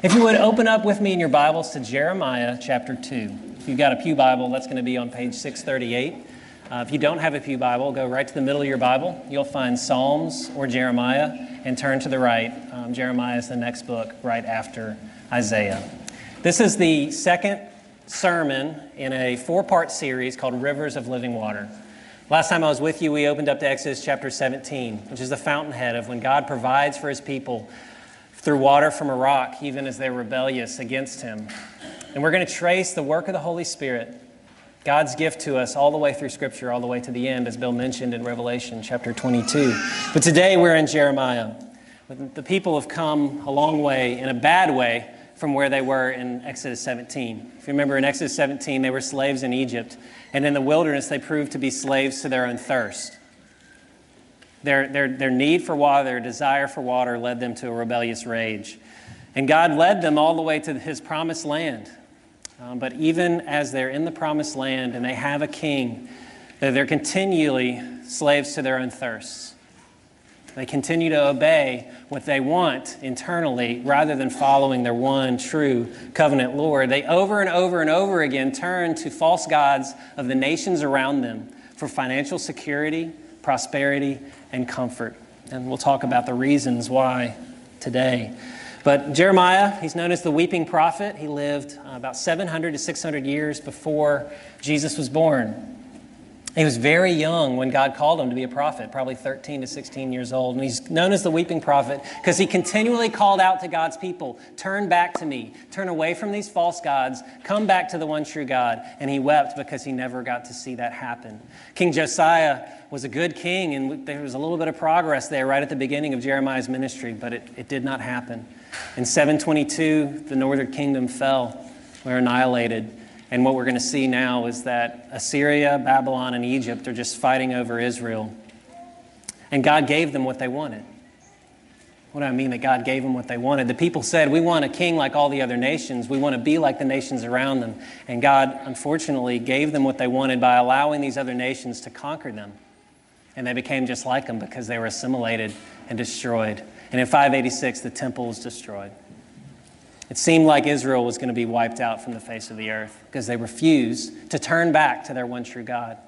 If you would open up with me in your Bibles to Jeremiah chapter 2. If you've got a Pew Bible, that's going to be on page 638. Uh, if you don't have a Pew Bible, go right to the middle of your Bible. You'll find Psalms or Jeremiah and turn to the right. Um, Jeremiah is the next book right after Isaiah. This is the second sermon in a four part series called Rivers of Living Water. Last time I was with you, we opened up to Exodus chapter 17, which is the fountainhead of when God provides for his people through water from a rock, even as they're rebellious against Him. And we're going to trace the work of the Holy Spirit, God's gift to us, all the way through Scripture, all the way to the end, as Bill mentioned in Revelation chapter 22. But today we're in Jeremiah. The people have come a long way, in a bad way, from where they were in Exodus 17. If you remember, in Exodus 17, they were slaves in Egypt, and in the wilderness, they proved to be slaves to their own thirst. Their, their, their need for water, their desire for water led them to a rebellious rage. And God led them all the way to his promised land. Um, but even as they're in the promised land and they have a king, they're continually slaves to their own thirsts. They continue to obey what they want internally rather than following their one true covenant Lord. They over and over and over again turn to false gods of the nations around them for financial security, prosperity, and comfort. And we'll talk about the reasons why today. But Jeremiah, he's known as the weeping prophet. He lived uh, about 700 to 600 years before Jesus was born. He was very young when God called him to be a prophet, probably 13 to 16 years old. And he's known as the weeping prophet because he continually called out to God's people Turn back to me, turn away from these false gods, come back to the one true God. And he wept because he never got to see that happen. King Josiah was a good king, and there was a little bit of progress there right at the beginning of Jeremiah's ministry, but it, it did not happen. In 722, the northern kingdom fell, we were annihilated. And what we're going to see now is that Assyria, Babylon, and Egypt are just fighting over Israel. And God gave them what they wanted. What do I mean that God gave them what they wanted? The people said, We want a king like all the other nations. We want to be like the nations around them. And God, unfortunately, gave them what they wanted by allowing these other nations to conquer them. And they became just like them because they were assimilated and destroyed. And in 586, the temple was destroyed. It seemed like Israel was going to be wiped out from the face of the earth because they refused to turn back to their one true God.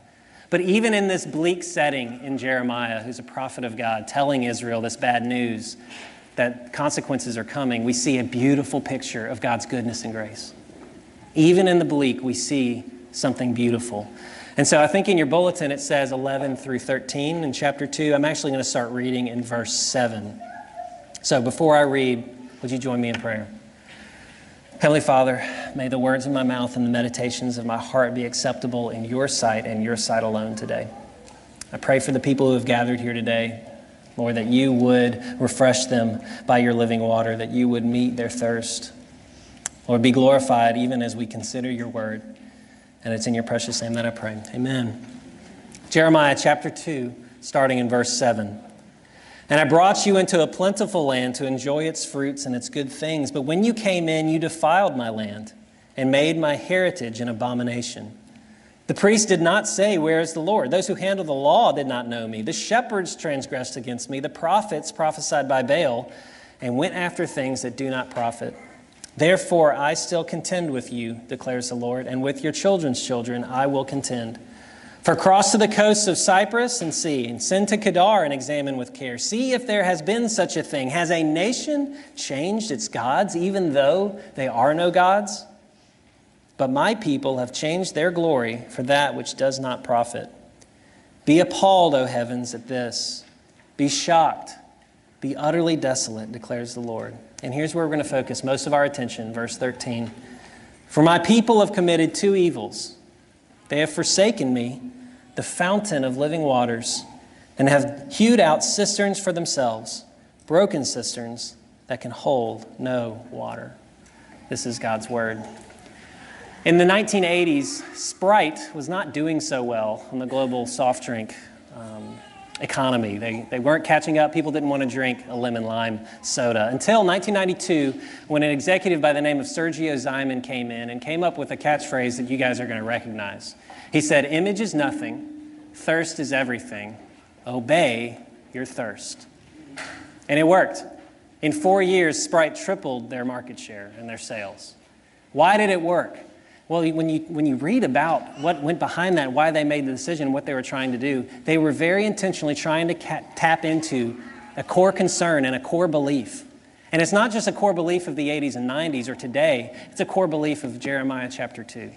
But even in this bleak setting in Jeremiah, who's a prophet of God, telling Israel this bad news that consequences are coming, we see a beautiful picture of God's goodness and grace. Even in the bleak, we see something beautiful. And so I think in your bulletin it says 11 through 13 in chapter 2. I'm actually going to start reading in verse 7. So before I read, would you join me in prayer? Heavenly Father, may the words of my mouth and the meditations of my heart be acceptable in your sight and your sight alone today. I pray for the people who have gathered here today, Lord, that you would refresh them by your living water, that you would meet their thirst. Lord, be glorified even as we consider your word. And it's in your precious name that I pray. Amen. Jeremiah chapter 2, starting in verse 7. And I brought you into a plentiful land to enjoy its fruits and its good things. But when you came in, you defiled my land and made my heritage an abomination. The priests did not say, Where is the Lord? Those who handle the law did not know me. The shepherds transgressed against me. The prophets prophesied by Baal and went after things that do not profit. Therefore, I still contend with you, declares the Lord, and with your children's children I will contend. For cross to the coasts of Cyprus and see, and send to Kedar and examine with care. See if there has been such a thing. Has a nation changed its gods, even though they are no gods? But my people have changed their glory for that which does not profit. Be appalled, O heavens, at this. Be shocked. Be utterly desolate, declares the Lord. And here's where we're going to focus most of our attention, verse 13. For my people have committed two evils. They have forsaken me, the fountain of living waters, and have hewed out cisterns for themselves, broken cisterns that can hold no water. This is God's word. In the 1980s, Sprite was not doing so well on the global soft drink um, economy. They, they weren't catching up. People didn't want to drink a lemon lime soda until 1992, when an executive by the name of Sergio Zyman came in and came up with a catchphrase that you guys are going to recognize. He said, Image is nothing, thirst is everything. Obey your thirst. And it worked. In four years, Sprite tripled their market share and their sales. Why did it work? Well, when you, when you read about what went behind that, why they made the decision, what they were trying to do, they were very intentionally trying to tap into a core concern and a core belief. And it's not just a core belief of the 80s and 90s or today, it's a core belief of Jeremiah chapter 2.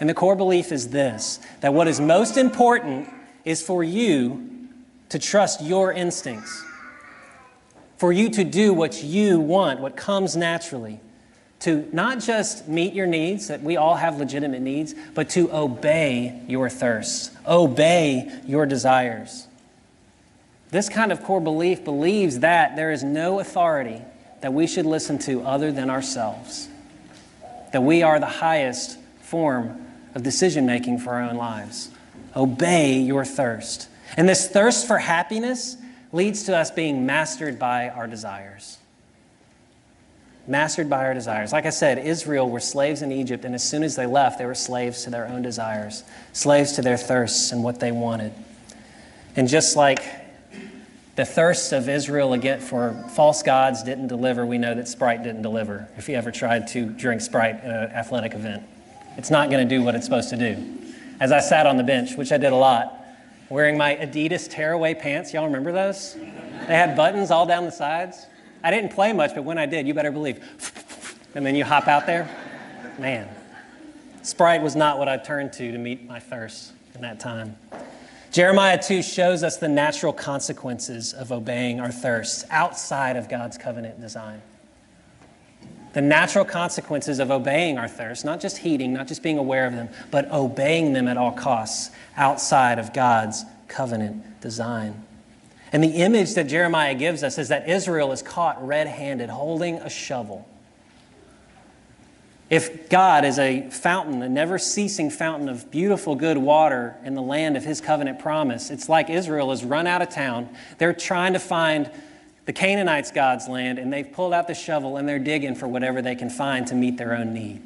And the core belief is this that what is most important is for you to trust your instincts, for you to do what you want, what comes naturally, to not just meet your needs, that we all have legitimate needs, but to obey your thirsts, obey your desires. This kind of core belief believes that there is no authority that we should listen to other than ourselves, that we are the highest form of decision making for our own lives. Obey your thirst. And this thirst for happiness leads to us being mastered by our desires. Mastered by our desires. Like I said, Israel were slaves in Egypt, and as soon as they left, they were slaves to their own desires, slaves to their thirsts and what they wanted. And just like the thirst of Israel again for false gods didn't deliver, we know that Sprite didn't deliver. If you ever tried to drink Sprite at an athletic event, it's not going to do what it's supposed to do. As I sat on the bench, which I did a lot, wearing my Adidas tearaway pants. Y'all remember those? They had buttons all down the sides. I didn't play much, but when I did, you better believe. And then you hop out there. Man, Sprite was not what I turned to to meet my thirst in that time. Jeremiah 2 shows us the natural consequences of obeying our thirsts outside of God's covenant design. The natural consequences of obeying our thirst, not just heeding, not just being aware of them, but obeying them at all costs outside of God's covenant design. And the image that Jeremiah gives us is that Israel is caught red handed holding a shovel. If God is a fountain, a never ceasing fountain of beautiful, good water in the land of his covenant promise, it's like Israel has run out of town. They're trying to find the Canaanites' God's land, and they've pulled out the shovel and they're digging for whatever they can find to meet their own need.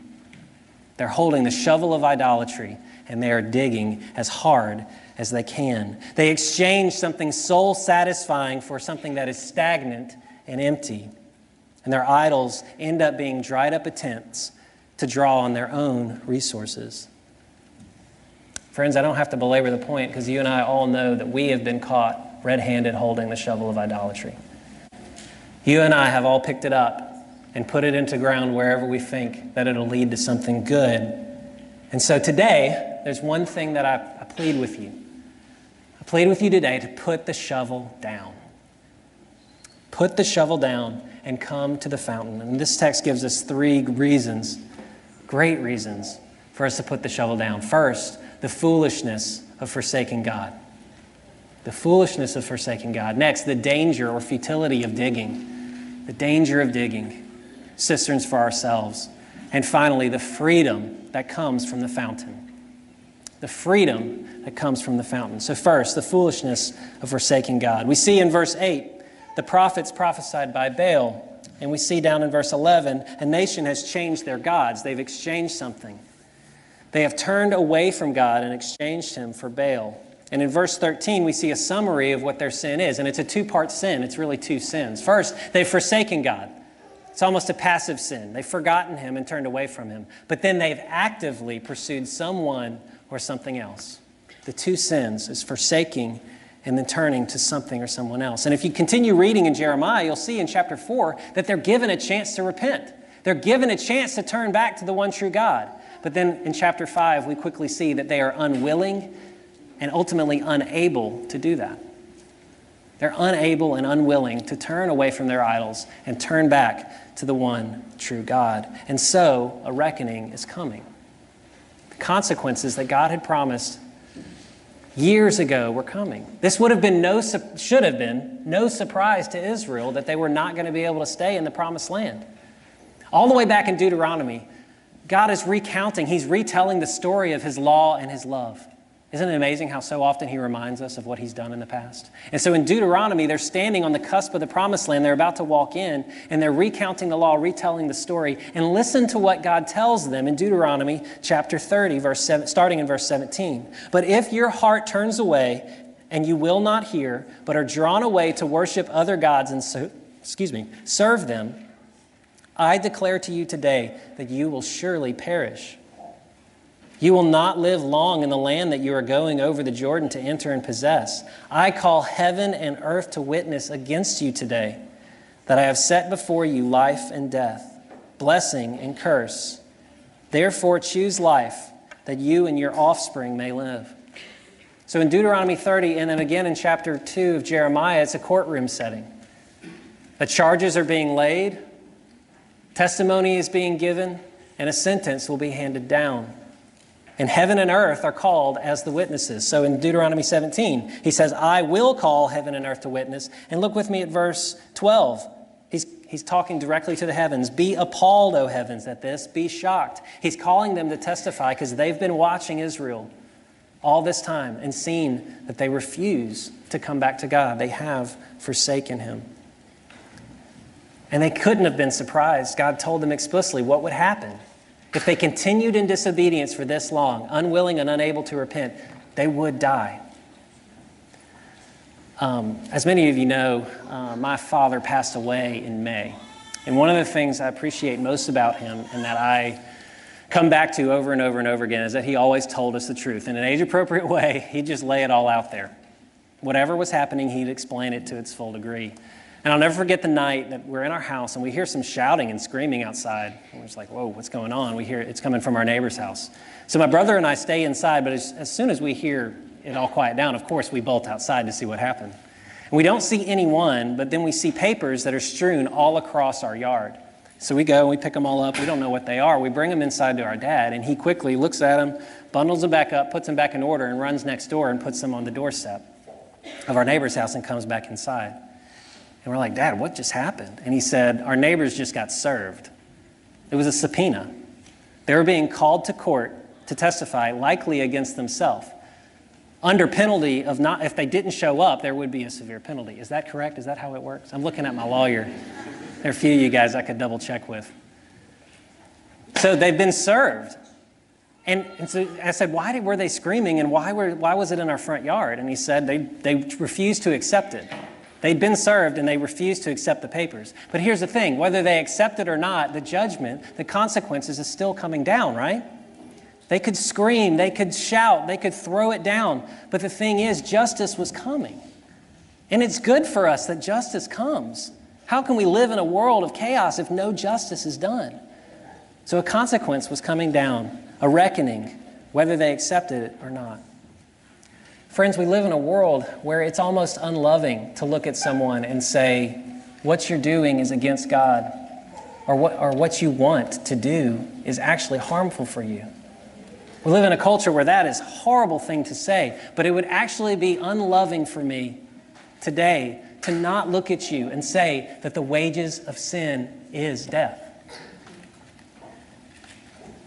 They're holding the shovel of idolatry and they are digging as hard as they can. They exchange something soul satisfying for something that is stagnant and empty. And their idols end up being dried up attempts to draw on their own resources. Friends, I don't have to belabor the point because you and I all know that we have been caught red handed holding the shovel of idolatry. You and I have all picked it up and put it into ground wherever we think that it'll lead to something good. And so today, there's one thing that I, I plead with you. I plead with you today to put the shovel down. Put the shovel down and come to the fountain. And this text gives us three reasons, great reasons, for us to put the shovel down. First, the foolishness of forsaking God. The foolishness of forsaking God. Next, the danger or futility of digging. The danger of digging cisterns for ourselves. And finally, the freedom that comes from the fountain. The freedom that comes from the fountain. So, first, the foolishness of forsaking God. We see in verse 8 the prophets prophesied by Baal. And we see down in verse 11 a nation has changed their gods, they've exchanged something. They have turned away from God and exchanged him for Baal. And in verse 13, we see a summary of what their sin is. And it's a two part sin. It's really two sins. First, they've forsaken God. It's almost a passive sin. They've forgotten him and turned away from him. But then they've actively pursued someone or something else. The two sins is forsaking and then turning to something or someone else. And if you continue reading in Jeremiah, you'll see in chapter 4 that they're given a chance to repent. They're given a chance to turn back to the one true God. But then in chapter 5, we quickly see that they are unwilling and ultimately unable to do that. They're unable and unwilling to turn away from their idols and turn back to the one true God. And so a reckoning is coming. The consequences that God had promised years ago were coming. This would have been no should have been no surprise to Israel that they were not going to be able to stay in the promised land. All the way back in Deuteronomy, God is recounting, he's retelling the story of his law and his love. Isn't it amazing how so often he reminds us of what he's done in the past? And so in Deuteronomy, they're standing on the cusp of the promised land. They're about to walk in, and they're recounting the law, retelling the story. And listen to what God tells them in Deuteronomy chapter 30, verse 7, starting in verse 17. But if your heart turns away and you will not hear, but are drawn away to worship other gods and, so, excuse me, serve them, I declare to you today that you will surely perish. You will not live long in the land that you are going over the Jordan to enter and possess. I call heaven and earth to witness against you today that I have set before you life and death, blessing and curse. Therefore, choose life that you and your offspring may live. So in Deuteronomy 30, and then again in chapter 2 of Jeremiah, it's a courtroom setting. The charges are being laid, testimony is being given, and a sentence will be handed down. And heaven and earth are called as the witnesses. So in Deuteronomy 17, he says, I will call heaven and earth to witness. And look with me at verse 12. He's, he's talking directly to the heavens. Be appalled, O heavens, at this. Be shocked. He's calling them to testify because they've been watching Israel all this time and seen that they refuse to come back to God. They have forsaken Him. And they couldn't have been surprised. God told them explicitly what would happen. If they continued in disobedience for this long, unwilling and unable to repent, they would die. Um, as many of you know, uh, my father passed away in May. And one of the things I appreciate most about him and that I come back to over and over and over again is that he always told us the truth. In an age appropriate way, he'd just lay it all out there. Whatever was happening, he'd explain it to its full degree. And I'll never forget the night that we're in our house and we hear some shouting and screaming outside. And we're just like, whoa, what's going on? We hear it's coming from our neighbor's house. So my brother and I stay inside, but as, as soon as we hear it all quiet down, of course, we bolt outside to see what happened. And we don't see anyone, but then we see papers that are strewn all across our yard. So we go and we pick them all up. We don't know what they are. We bring them inside to our dad, and he quickly looks at them, bundles them back up, puts them back in order, and runs next door and puts them on the doorstep of our neighbor's house and comes back inside. And we're like, Dad, what just happened? And he said, Our neighbors just got served. It was a subpoena. They were being called to court to testify, likely against themselves. Under penalty of not, if they didn't show up, there would be a severe penalty. Is that correct? Is that how it works? I'm looking at my lawyer. There are a few of you guys I could double check with. So they've been served. And, and so I said, why did, were they screaming and why, were, why was it in our front yard? And he said they, they refused to accept it. They'd been served and they refused to accept the papers. But here's the thing whether they accept it or not, the judgment, the consequences is still coming down, right? They could scream, they could shout, they could throw it down. But the thing is, justice was coming. And it's good for us that justice comes. How can we live in a world of chaos if no justice is done? So a consequence was coming down, a reckoning, whether they accepted it or not. Friends, we live in a world where it's almost unloving to look at someone and say, What you're doing is against God, or what, or what you want to do is actually harmful for you. We live in a culture where that is a horrible thing to say, but it would actually be unloving for me today to not look at you and say that the wages of sin is death.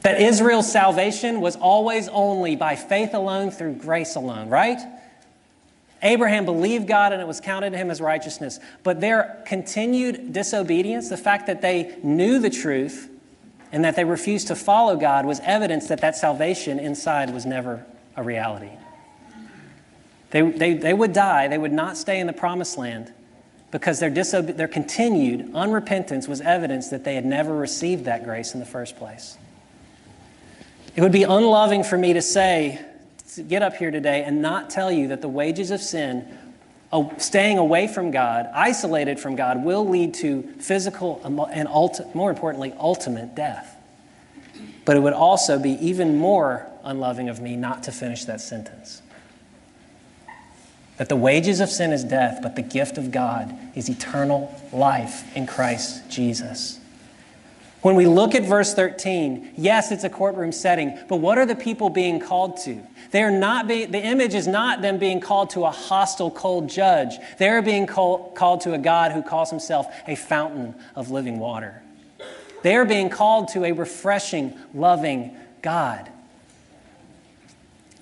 That Israel's salvation was always only by faith alone through grace alone, right? Abraham believed God and it was counted to him as righteousness. But their continued disobedience, the fact that they knew the truth and that they refused to follow God, was evidence that that salvation inside was never a reality. They, they, they would die, they would not stay in the promised land because their, disobe- their continued unrepentance was evidence that they had never received that grace in the first place. It would be unloving for me to say, to get up here today and not tell you that the wages of sin, staying away from God, isolated from God, will lead to physical and, ulti- more importantly, ultimate death. But it would also be even more unloving of me not to finish that sentence. That the wages of sin is death, but the gift of God is eternal life in Christ Jesus. When we look at verse 13, yes, it's a courtroom setting, but what are the people being called to? They are not being, the image is not them being called to a hostile, cold judge. They're being call, called to a God who calls himself a fountain of living water. They are being called to a refreshing, loving God.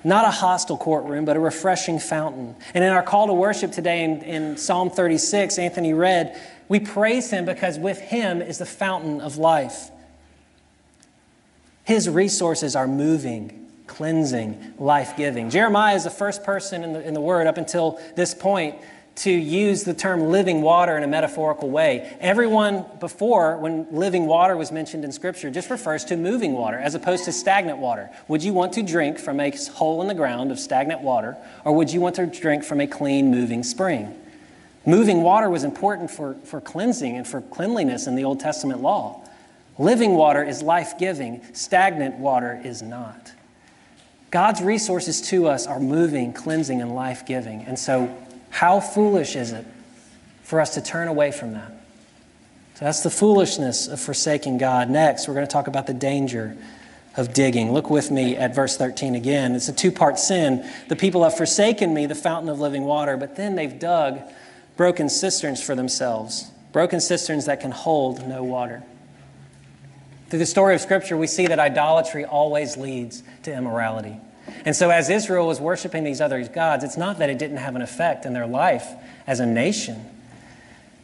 Not a hostile courtroom, but a refreshing fountain. And in our call to worship today in, in Psalm 36, Anthony read, we praise him because with him is the fountain of life. His resources are moving, cleansing, life giving. Jeremiah is the first person in the, in the Word up until this point to use the term living water in a metaphorical way. Everyone before, when living water was mentioned in Scripture, just refers to moving water as opposed to stagnant water. Would you want to drink from a hole in the ground of stagnant water, or would you want to drink from a clean, moving spring? Moving water was important for, for cleansing and for cleanliness in the Old Testament law. Living water is life giving, stagnant water is not. God's resources to us are moving, cleansing, and life giving. And so how foolish is it for us to turn away from that? So that's the foolishness of forsaking God. Next, we're going to talk about the danger of digging. Look with me at verse 13 again. It's a two part sin. The people have forsaken me, the fountain of living water, but then they've dug broken cisterns for themselves, broken cisterns that can hold no water. Through the story of Scripture, we see that idolatry always leads to immorality. And so, as Israel was worshiping these other gods, it's not that it didn't have an effect in their life as a nation.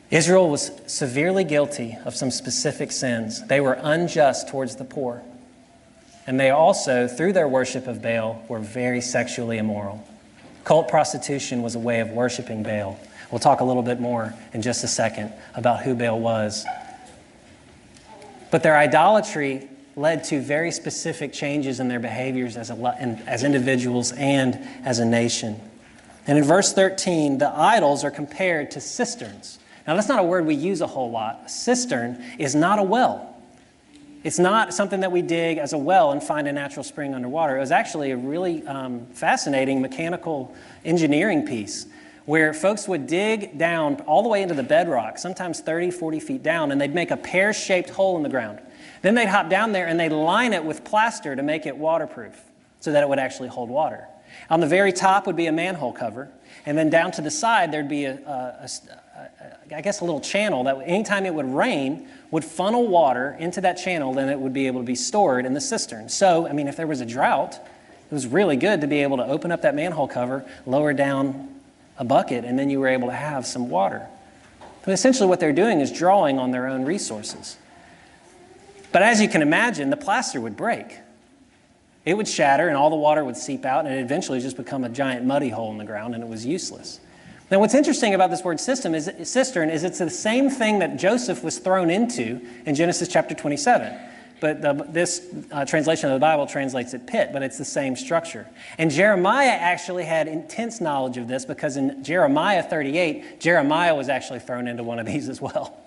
Israel was severely guilty of some specific sins. They were unjust towards the poor. And they also, through their worship of Baal, were very sexually immoral. Cult prostitution was a way of worshiping Baal. We'll talk a little bit more in just a second about who Baal was. But their idolatry led to very specific changes in their behaviors as, a, as individuals and as a nation. And in verse 13, the idols are compared to cisterns. Now, that's not a word we use a whole lot. A cistern is not a well. It's not something that we dig as a well and find a natural spring underwater. It was actually a really um, fascinating mechanical engineering piece where folks would dig down all the way into the bedrock, sometimes 30, 40 feet down, and they'd make a pear shaped hole in the ground. Then they'd hop down there and they'd line it with plaster to make it waterproof so that it would actually hold water. On the very top would be a manhole cover, and then down to the side there'd be a, a, a, a I guess a little channel that anytime it would rain would funnel water into that channel, then it would be able to be stored in the cistern. So, I mean, if there was a drought, it was really good to be able to open up that manhole cover, lower down a bucket, and then you were able to have some water. Essentially, what they're doing is drawing on their own resources. But as you can imagine, the plaster would break. It would shatter and all the water would seep out and it eventually just become a giant muddy hole in the ground and it was useless. Now, what's interesting about this word system is cistern is it's the same thing that Joseph was thrown into in Genesis chapter 27. But the, this uh, translation of the Bible translates it pit, but it's the same structure. And Jeremiah actually had intense knowledge of this because in Jeremiah 38, Jeremiah was actually thrown into one of these as well.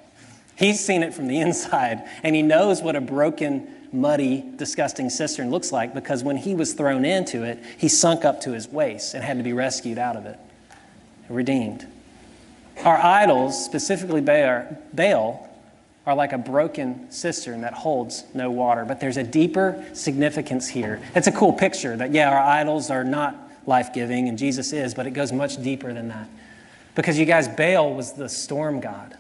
He's seen it from the inside, and he knows what a broken, muddy, disgusting cistern looks like because when he was thrown into it, he sunk up to his waist and had to be rescued out of it, redeemed. Our idols, specifically Baal, are like a broken cistern that holds no water. But there's a deeper significance here. It's a cool picture that, yeah, our idols are not life giving, and Jesus is, but it goes much deeper than that. Because you guys, Baal was the storm god.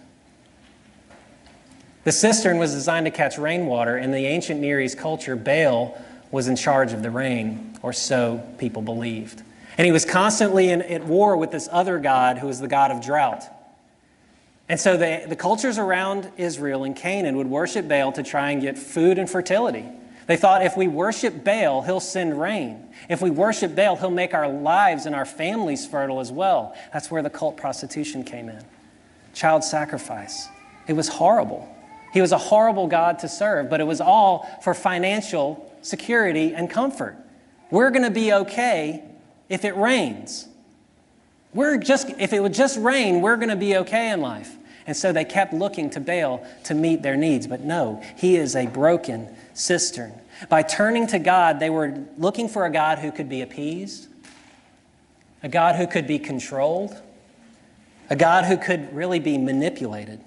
The cistern was designed to catch rainwater. In the ancient Near East culture, Baal was in charge of the rain, or so people believed. And he was constantly in, at war with this other god who was the god of drought. And so the, the cultures around Israel and Canaan would worship Baal to try and get food and fertility. They thought if we worship Baal, he'll send rain. If we worship Baal, he'll make our lives and our families fertile as well. That's where the cult prostitution came in. Child sacrifice. It was horrible. He was a horrible God to serve, but it was all for financial security and comfort. We're going to be okay if it rains. We're just, if it would just rain, we're going to be okay in life. And so they kept looking to Baal to meet their needs. But no, he is a broken cistern. By turning to God, they were looking for a God who could be appeased, a God who could be controlled, a God who could really be manipulated.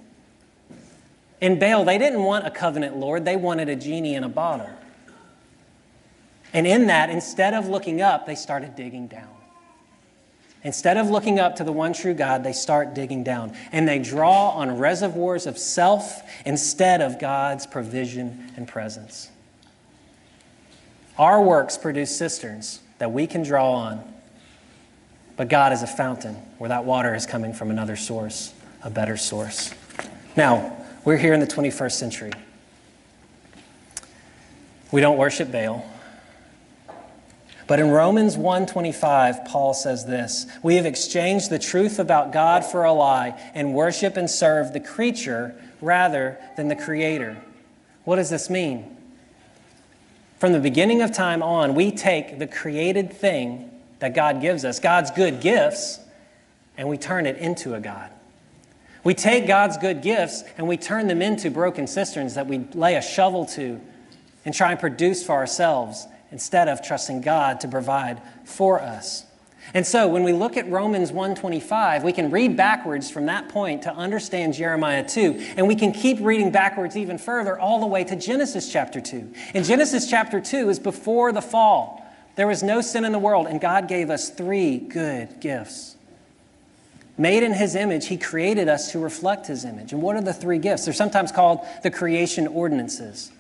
In Baal, they didn't want a covenant Lord, they wanted a genie in a bottle. And in that, instead of looking up, they started digging down. Instead of looking up to the one true God, they start digging down. And they draw on reservoirs of self instead of God's provision and presence. Our works produce cisterns that we can draw on, but God is a fountain where that water is coming from another source, a better source. Now, we're here in the 21st century. We don't worship Baal. But in Romans 1:25, Paul says this, "We have exchanged the truth about God for a lie and worship and serve the creature rather than the creator." What does this mean? From the beginning of time on, we take the created thing that God gives us, God's good gifts, and we turn it into a God. We take God's good gifts and we turn them into broken cisterns that we lay a shovel to and try and produce for ourselves instead of trusting God to provide for us. And so when we look at Romans 1:25, we can read backwards from that point to understand Jeremiah 2, and we can keep reading backwards even further all the way to Genesis chapter 2. In Genesis chapter 2 is before the fall. There was no sin in the world, and God gave us three good gifts. Made in His image, He created us to reflect His image. And what are the three gifts? They're sometimes called the creation ordinances,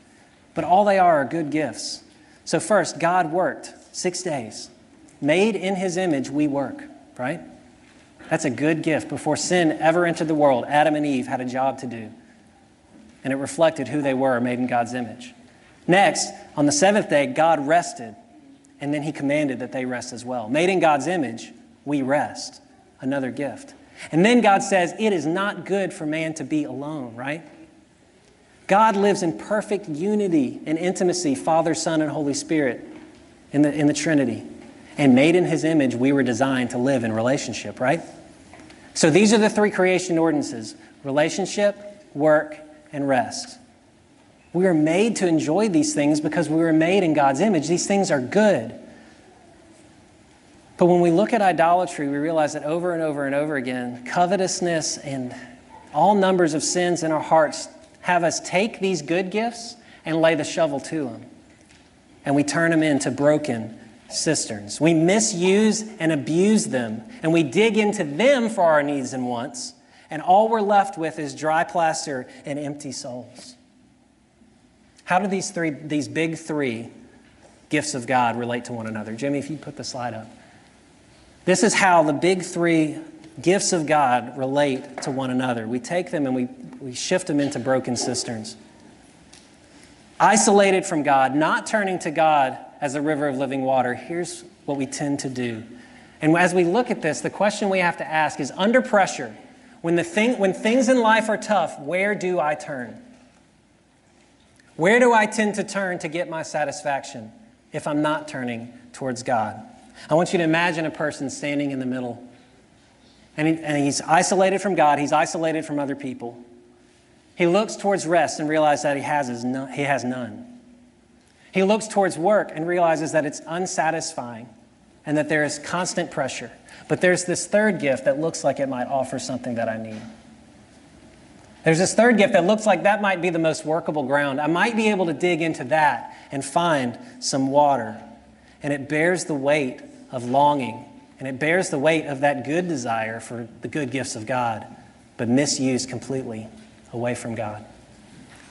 but all they are are good gifts. So, first, God worked six days. Made in His image, we work, right? That's a good gift. Before sin ever entered the world, Adam and Eve had a job to do, and it reflected who they were, made in God's image. Next, on the seventh day, God rested, and then He commanded that they rest as well. Made in God's image, we rest another gift. And then God says, It is not good for man to be alone, right? God lives in perfect unity and intimacy, Father, Son, and Holy Spirit in the, in the Trinity. And made in His image, we were designed to live in relationship, right? So these are the three creation ordinances relationship, work, and rest. We are made to enjoy these things because we were made in God's image. These things are good. But when we look at idolatry, we realize that over and over and over again, covetousness and all numbers of sins in our hearts have us take these good gifts and lay the shovel to them. And we turn them into broken cisterns. We misuse and abuse them, and we dig into them for our needs and wants, and all we're left with is dry plaster and empty souls. How do these three, these big three gifts of God relate to one another? Jimmy, if you put the slide up. This is how the big three gifts of God relate to one another. We take them and we, we shift them into broken cisterns. Isolated from God, not turning to God as a river of living water, here's what we tend to do. And as we look at this, the question we have to ask is under pressure, when, the thing, when things in life are tough, where do I turn? Where do I tend to turn to get my satisfaction if I'm not turning towards God? I want you to imagine a person standing in the middle. And, he, and he's isolated from God, he's isolated from other people. He looks towards rest and realizes that he has, no, he has none. He looks towards work and realizes that it's unsatisfying and that there is constant pressure. But there's this third gift that looks like it might offer something that I need. There's this third gift that looks like that might be the most workable ground. I might be able to dig into that and find some water. And it bears the weight of longing, and it bears the weight of that good desire for the good gifts of God, but misused completely away from God.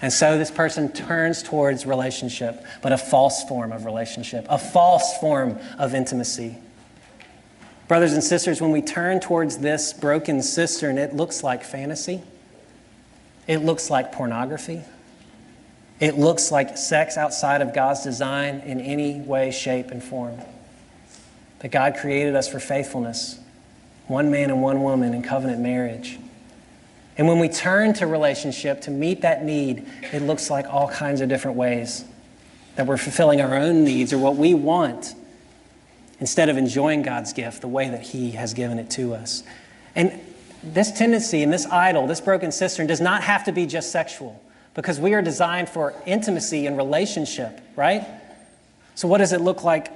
And so this person turns towards relationship, but a false form of relationship, a false form of intimacy. Brothers and sisters, when we turn towards this broken cistern, it looks like fantasy. It looks like pornography. It looks like sex outside of God's design in any way, shape, and form that God created us for faithfulness, one man and one woman in covenant marriage. And when we turn to relationship to meet that need, it looks like all kinds of different ways that we're fulfilling our own needs or what we want instead of enjoying God's gift the way that He has given it to us. And this tendency and this idol, this broken cistern, does not have to be just sexual because we are designed for intimacy and relationship, right? So, what does it look like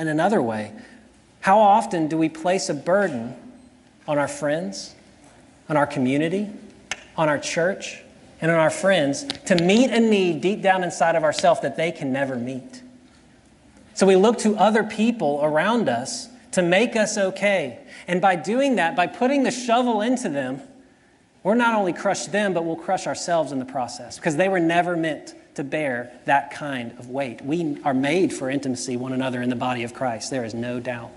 in another way, how often do we place a burden on our friends, on our community, on our church, and on our friends to meet a need deep down inside of ourselves that they can never meet? So we look to other people around us to make us okay. And by doing that, by putting the shovel into them, we're not only crush them, but we'll crush ourselves in the process because they were never meant to bear that kind of weight. We are made for intimacy one another in the body of Christ. There is no doubt.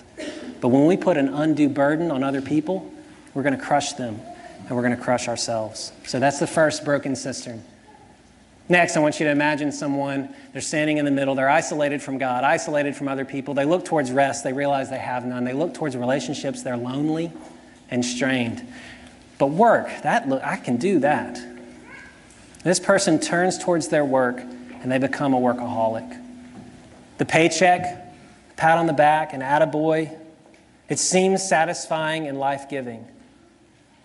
But when we put an undue burden on other people, we're going to crush them and we're going to crush ourselves. So that's the first broken cistern. Next, I want you to imagine someone, they're standing in the middle, they're isolated from God, isolated from other people. They look towards rest, they realize they have none. They look towards relationships, they're lonely and strained. But work, that look, I can do that. This person turns towards their work and they become a workaholic. The paycheck, pat on the back, and attaboy, it seems satisfying and life giving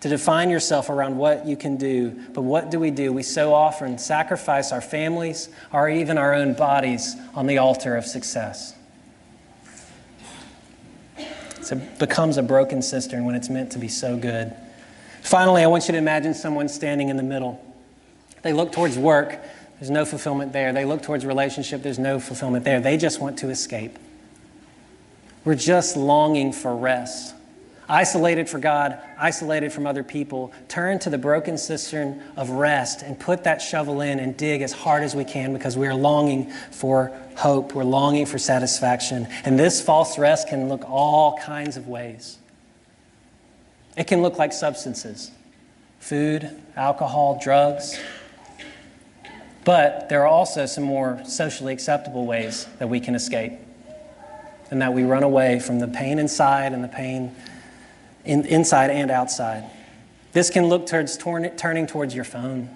to define yourself around what you can do. But what do we do? We so often sacrifice our families or even our own bodies on the altar of success. It becomes a broken cistern when it's meant to be so good. Finally, I want you to imagine someone standing in the middle. They look towards work, there's no fulfillment there. They look towards relationship, there's no fulfillment there. They just want to escape. We're just longing for rest isolated for God, isolated from other people, turn to the broken cistern of rest and put that shovel in and dig as hard as we can because we are longing for hope. We're longing for satisfaction. And this false rest can look all kinds of ways. It can look like substances food, alcohol, drugs. But there are also some more socially acceptable ways that we can escape and that we run away from the pain inside and the pain in, inside and outside. This can look towards torn, turning towards your phone.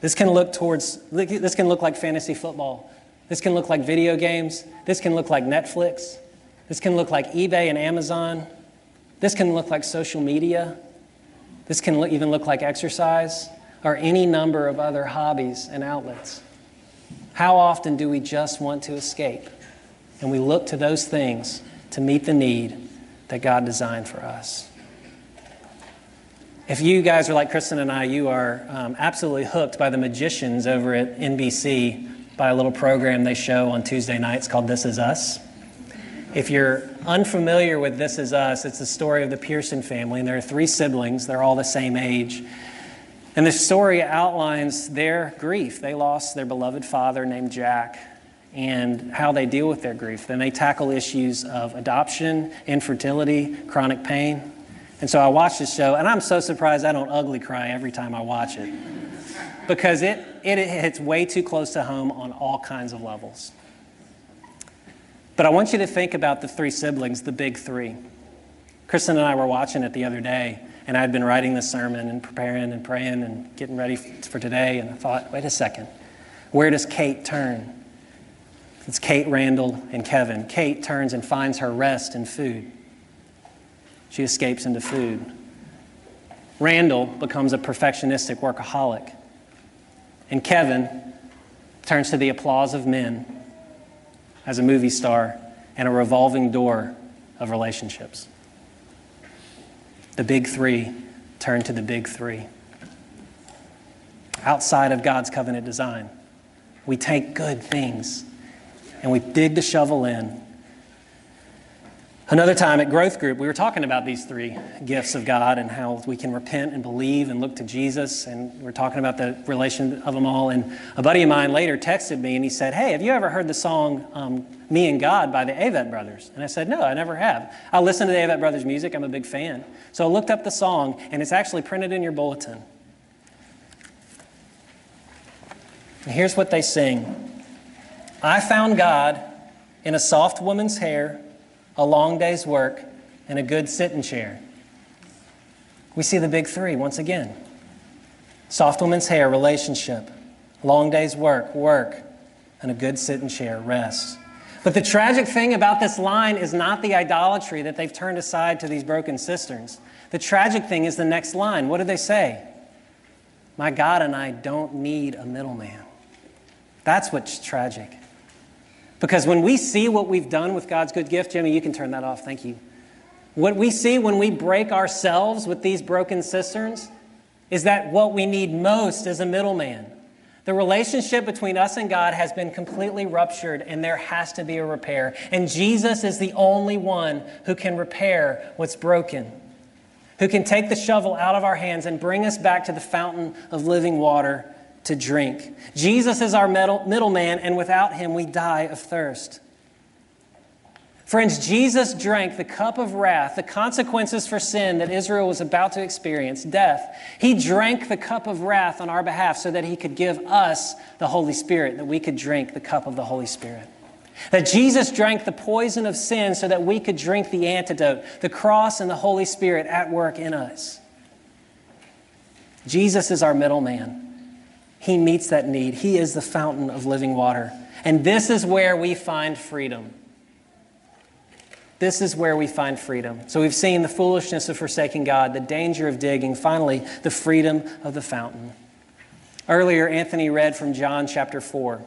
This can look towards this can look like fantasy football. This can look like video games. This can look like Netflix. This can look like eBay and Amazon. This can look like social media. This can look, even look like exercise or any number of other hobbies and outlets. How often do we just want to escape? And we look to those things to meet the need that God designed for us. If you guys are like Kristen and I, you are um, absolutely hooked by the magicians over at NBC by a little program they show on Tuesday nights called This Is Us. If you're unfamiliar with This Is Us, it's the story of the Pearson family, and there are three siblings. They're all the same age. And this story outlines their grief. They lost their beloved father named Jack and how they deal with their grief. Then they tackle issues of adoption, infertility, chronic pain. And so I watch this show, and I'm so surprised I don't ugly cry every time I watch it because it, it, it hits way too close to home on all kinds of levels. But I want you to think about the three siblings, the big three. Kristen and I were watching it the other day, and I'd been writing this sermon and preparing and praying and getting ready for today, and I thought, wait a second, where does Kate turn? It's Kate, Randall, and Kevin. Kate turns and finds her rest in food. She escapes into food. Randall becomes a perfectionistic workaholic. And Kevin turns to the applause of men as a movie star and a revolving door of relationships. The big three turn to the big three. Outside of God's covenant design, we take good things and we dig the shovel in. Another time at Growth Group, we were talking about these three gifts of God and how we can repent and believe and look to Jesus. And we are talking about the relation of them all. And a buddy of mine later texted me and he said, Hey, have you ever heard the song um, Me and God by the Avett Brothers? And I said, No, I never have. I listen to the Avett Brothers music, I'm a big fan. So I looked up the song and it's actually printed in your bulletin. And here's what they sing. I found God in a soft woman's hair, a long day's work, and a good sitting chair. We see the big three once again soft woman's hair, relationship, long day's work, work, and a good sitting chair, rest. But the tragic thing about this line is not the idolatry that they've turned aside to these broken cisterns. The tragic thing is the next line. What do they say? My God and I don't need a middleman. That's what's tragic. Because when we see what we've done with God's good gift, Jimmy, you can turn that off. Thank you. What we see when we break ourselves with these broken cisterns is that what we need most is a middleman. The relationship between us and God has been completely ruptured, and there has to be a repair. And Jesus is the only one who can repair what's broken, who can take the shovel out of our hands and bring us back to the fountain of living water to drink. Jesus is our middleman, and without him, we die of thirst. Friends, Jesus drank the cup of wrath, the consequences for sin that Israel was about to experience, death. He drank the cup of wrath on our behalf so that he could give us the Holy Spirit, that we could drink the cup of the Holy Spirit. That Jesus drank the poison of sin so that we could drink the antidote, the cross and the Holy Spirit at work in us. Jesus is our middleman. He meets that need. He is the fountain of living water. And this is where we find freedom. This is where we find freedom. So we've seen the foolishness of forsaking God, the danger of digging, finally, the freedom of the fountain. Earlier, Anthony read from John chapter 4,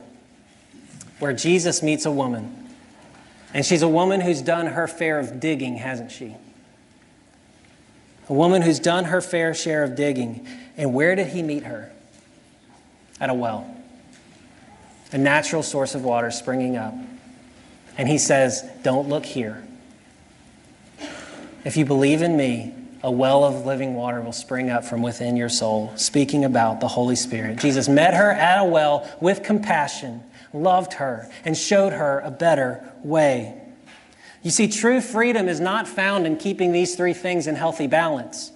where Jesus meets a woman. And she's a woman who's done her fair of digging, hasn't she? A woman who's done her fair share of digging. And where did he meet her? At a well, a natural source of water springing up. And he says, Don't look here. If you believe in me, a well of living water will spring up from within your soul, speaking about the Holy Spirit. Jesus met her at a well with compassion, loved her, and showed her a better way. You see, true freedom is not found in keeping these three things in healthy balance.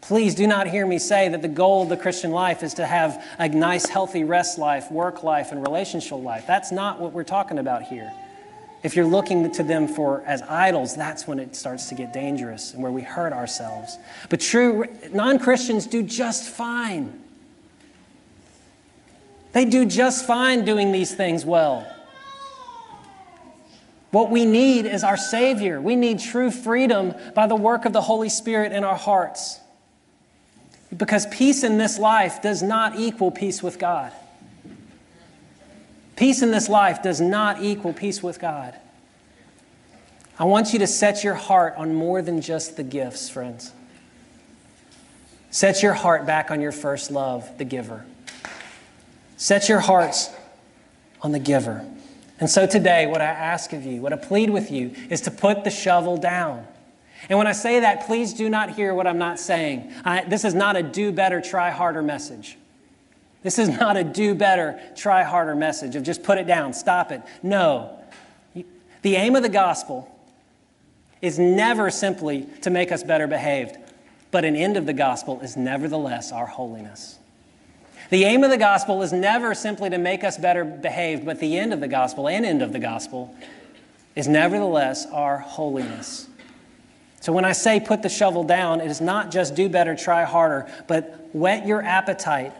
Please do not hear me say that the goal of the Christian life is to have a nice, healthy rest life, work life, and relational life. That's not what we're talking about here. If you're looking to them for as idols, that's when it starts to get dangerous and where we hurt ourselves. But true non-Christians do just fine. They do just fine doing these things well. What we need is our Savior. We need true freedom by the work of the Holy Spirit in our hearts. Because peace in this life does not equal peace with God. Peace in this life does not equal peace with God. I want you to set your heart on more than just the gifts, friends. Set your heart back on your first love, the giver. Set your hearts on the giver. And so today, what I ask of you, what I plead with you, is to put the shovel down. And when I say that, please do not hear what I'm not saying. I, this is not a do better, try harder message. This is not a do better, try harder message of just put it down, stop it. No. The aim of the gospel is never simply to make us better behaved, but an end of the gospel is nevertheless our holiness. The aim of the gospel is never simply to make us better behaved, but the end of the gospel and end of the gospel is nevertheless our holiness. So when I say put the shovel down, it is not just do better, try harder, but whet your appetite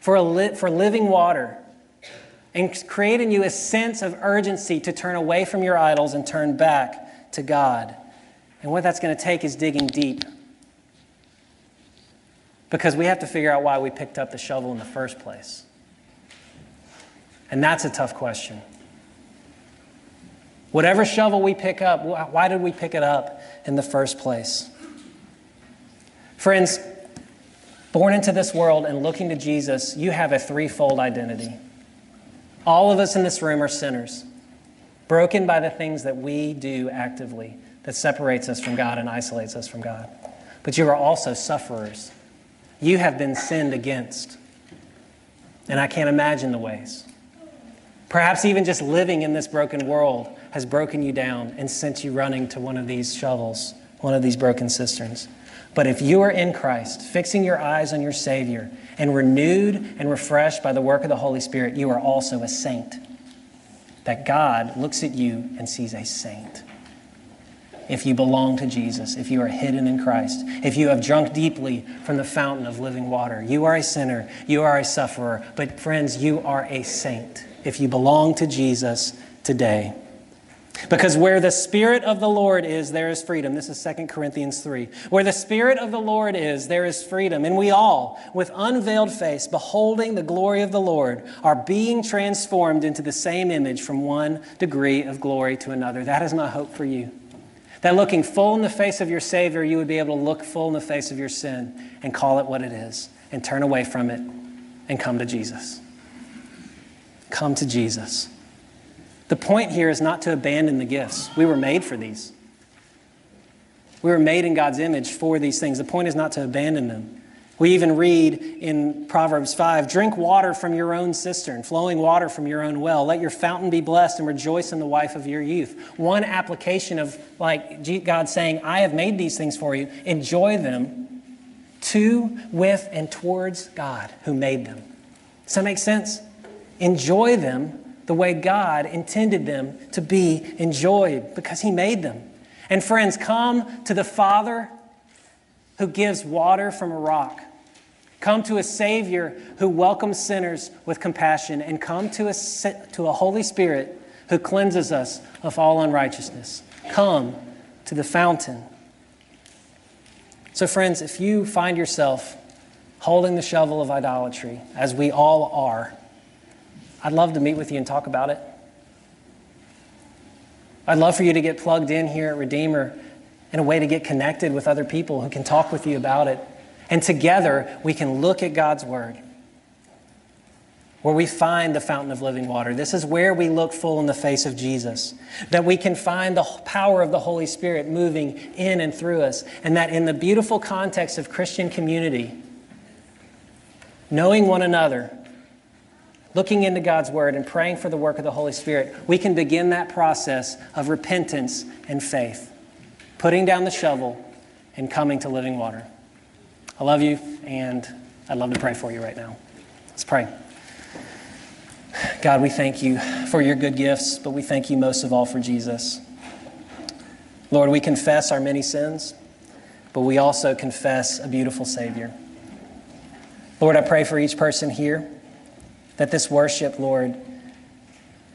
for, li- for living water and create in you a sense of urgency to turn away from your idols and turn back to God. And what that's going to take is digging deep. Because we have to figure out why we picked up the shovel in the first place. And that's a tough question. Whatever shovel we pick up, why did we pick it up in the first place? Friends, born into this world and looking to Jesus, you have a threefold identity. All of us in this room are sinners, broken by the things that we do actively that separates us from God and isolates us from God. But you are also sufferers. You have been sinned against. And I can't imagine the ways. Perhaps even just living in this broken world has broken you down and sent you running to one of these shovels, one of these broken cisterns. But if you are in Christ, fixing your eyes on your Savior, and renewed and refreshed by the work of the Holy Spirit, you are also a saint. That God looks at you and sees a saint. If you belong to Jesus, if you are hidden in Christ, if you have drunk deeply from the fountain of living water, you are a sinner, you are a sufferer, but friends, you are a saint if you belong to Jesus today. Because where the Spirit of the Lord is, there is freedom. This is 2 Corinthians 3. Where the Spirit of the Lord is, there is freedom. And we all, with unveiled face, beholding the glory of the Lord, are being transformed into the same image from one degree of glory to another. That is my hope for you. That looking full in the face of your Savior, you would be able to look full in the face of your sin and call it what it is and turn away from it and come to Jesus. Come to Jesus. The point here is not to abandon the gifts. We were made for these. We were made in God's image for these things. The point is not to abandon them, We even read in Proverbs 5 drink water from your own cistern, flowing water from your own well. Let your fountain be blessed and rejoice in the wife of your youth. One application of like God saying, I have made these things for you, enjoy them to, with, and towards God who made them. Does that make sense? Enjoy them the way God intended them to be enjoyed because He made them. And friends, come to the Father who gives water from a rock. Come to a Savior who welcomes sinners with compassion, and come to a, to a Holy Spirit who cleanses us of all unrighteousness. Come to the fountain. So, friends, if you find yourself holding the shovel of idolatry, as we all are, I'd love to meet with you and talk about it. I'd love for you to get plugged in here at Redeemer in a way to get connected with other people who can talk with you about it. And together, we can look at God's Word, where we find the fountain of living water. This is where we look full in the face of Jesus. That we can find the power of the Holy Spirit moving in and through us. And that in the beautiful context of Christian community, knowing one another, looking into God's Word, and praying for the work of the Holy Spirit, we can begin that process of repentance and faith putting down the shovel, and coming to living water. I love you, and I'd love to pray for you right now. Let's pray. God, we thank you for your good gifts, but we thank you most of all for Jesus. Lord, we confess our many sins, but we also confess a beautiful Savior. Lord, I pray for each person here that this worship, Lord,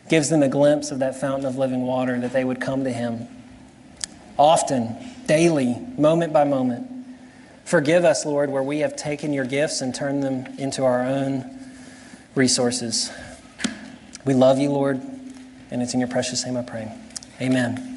gives them a glimpse of that fountain of living water, that they would come to Him often, daily, moment by moment. Forgive us, Lord, where we have taken your gifts and turned them into our own resources. We love you, Lord, and it's in your precious name I pray. Amen.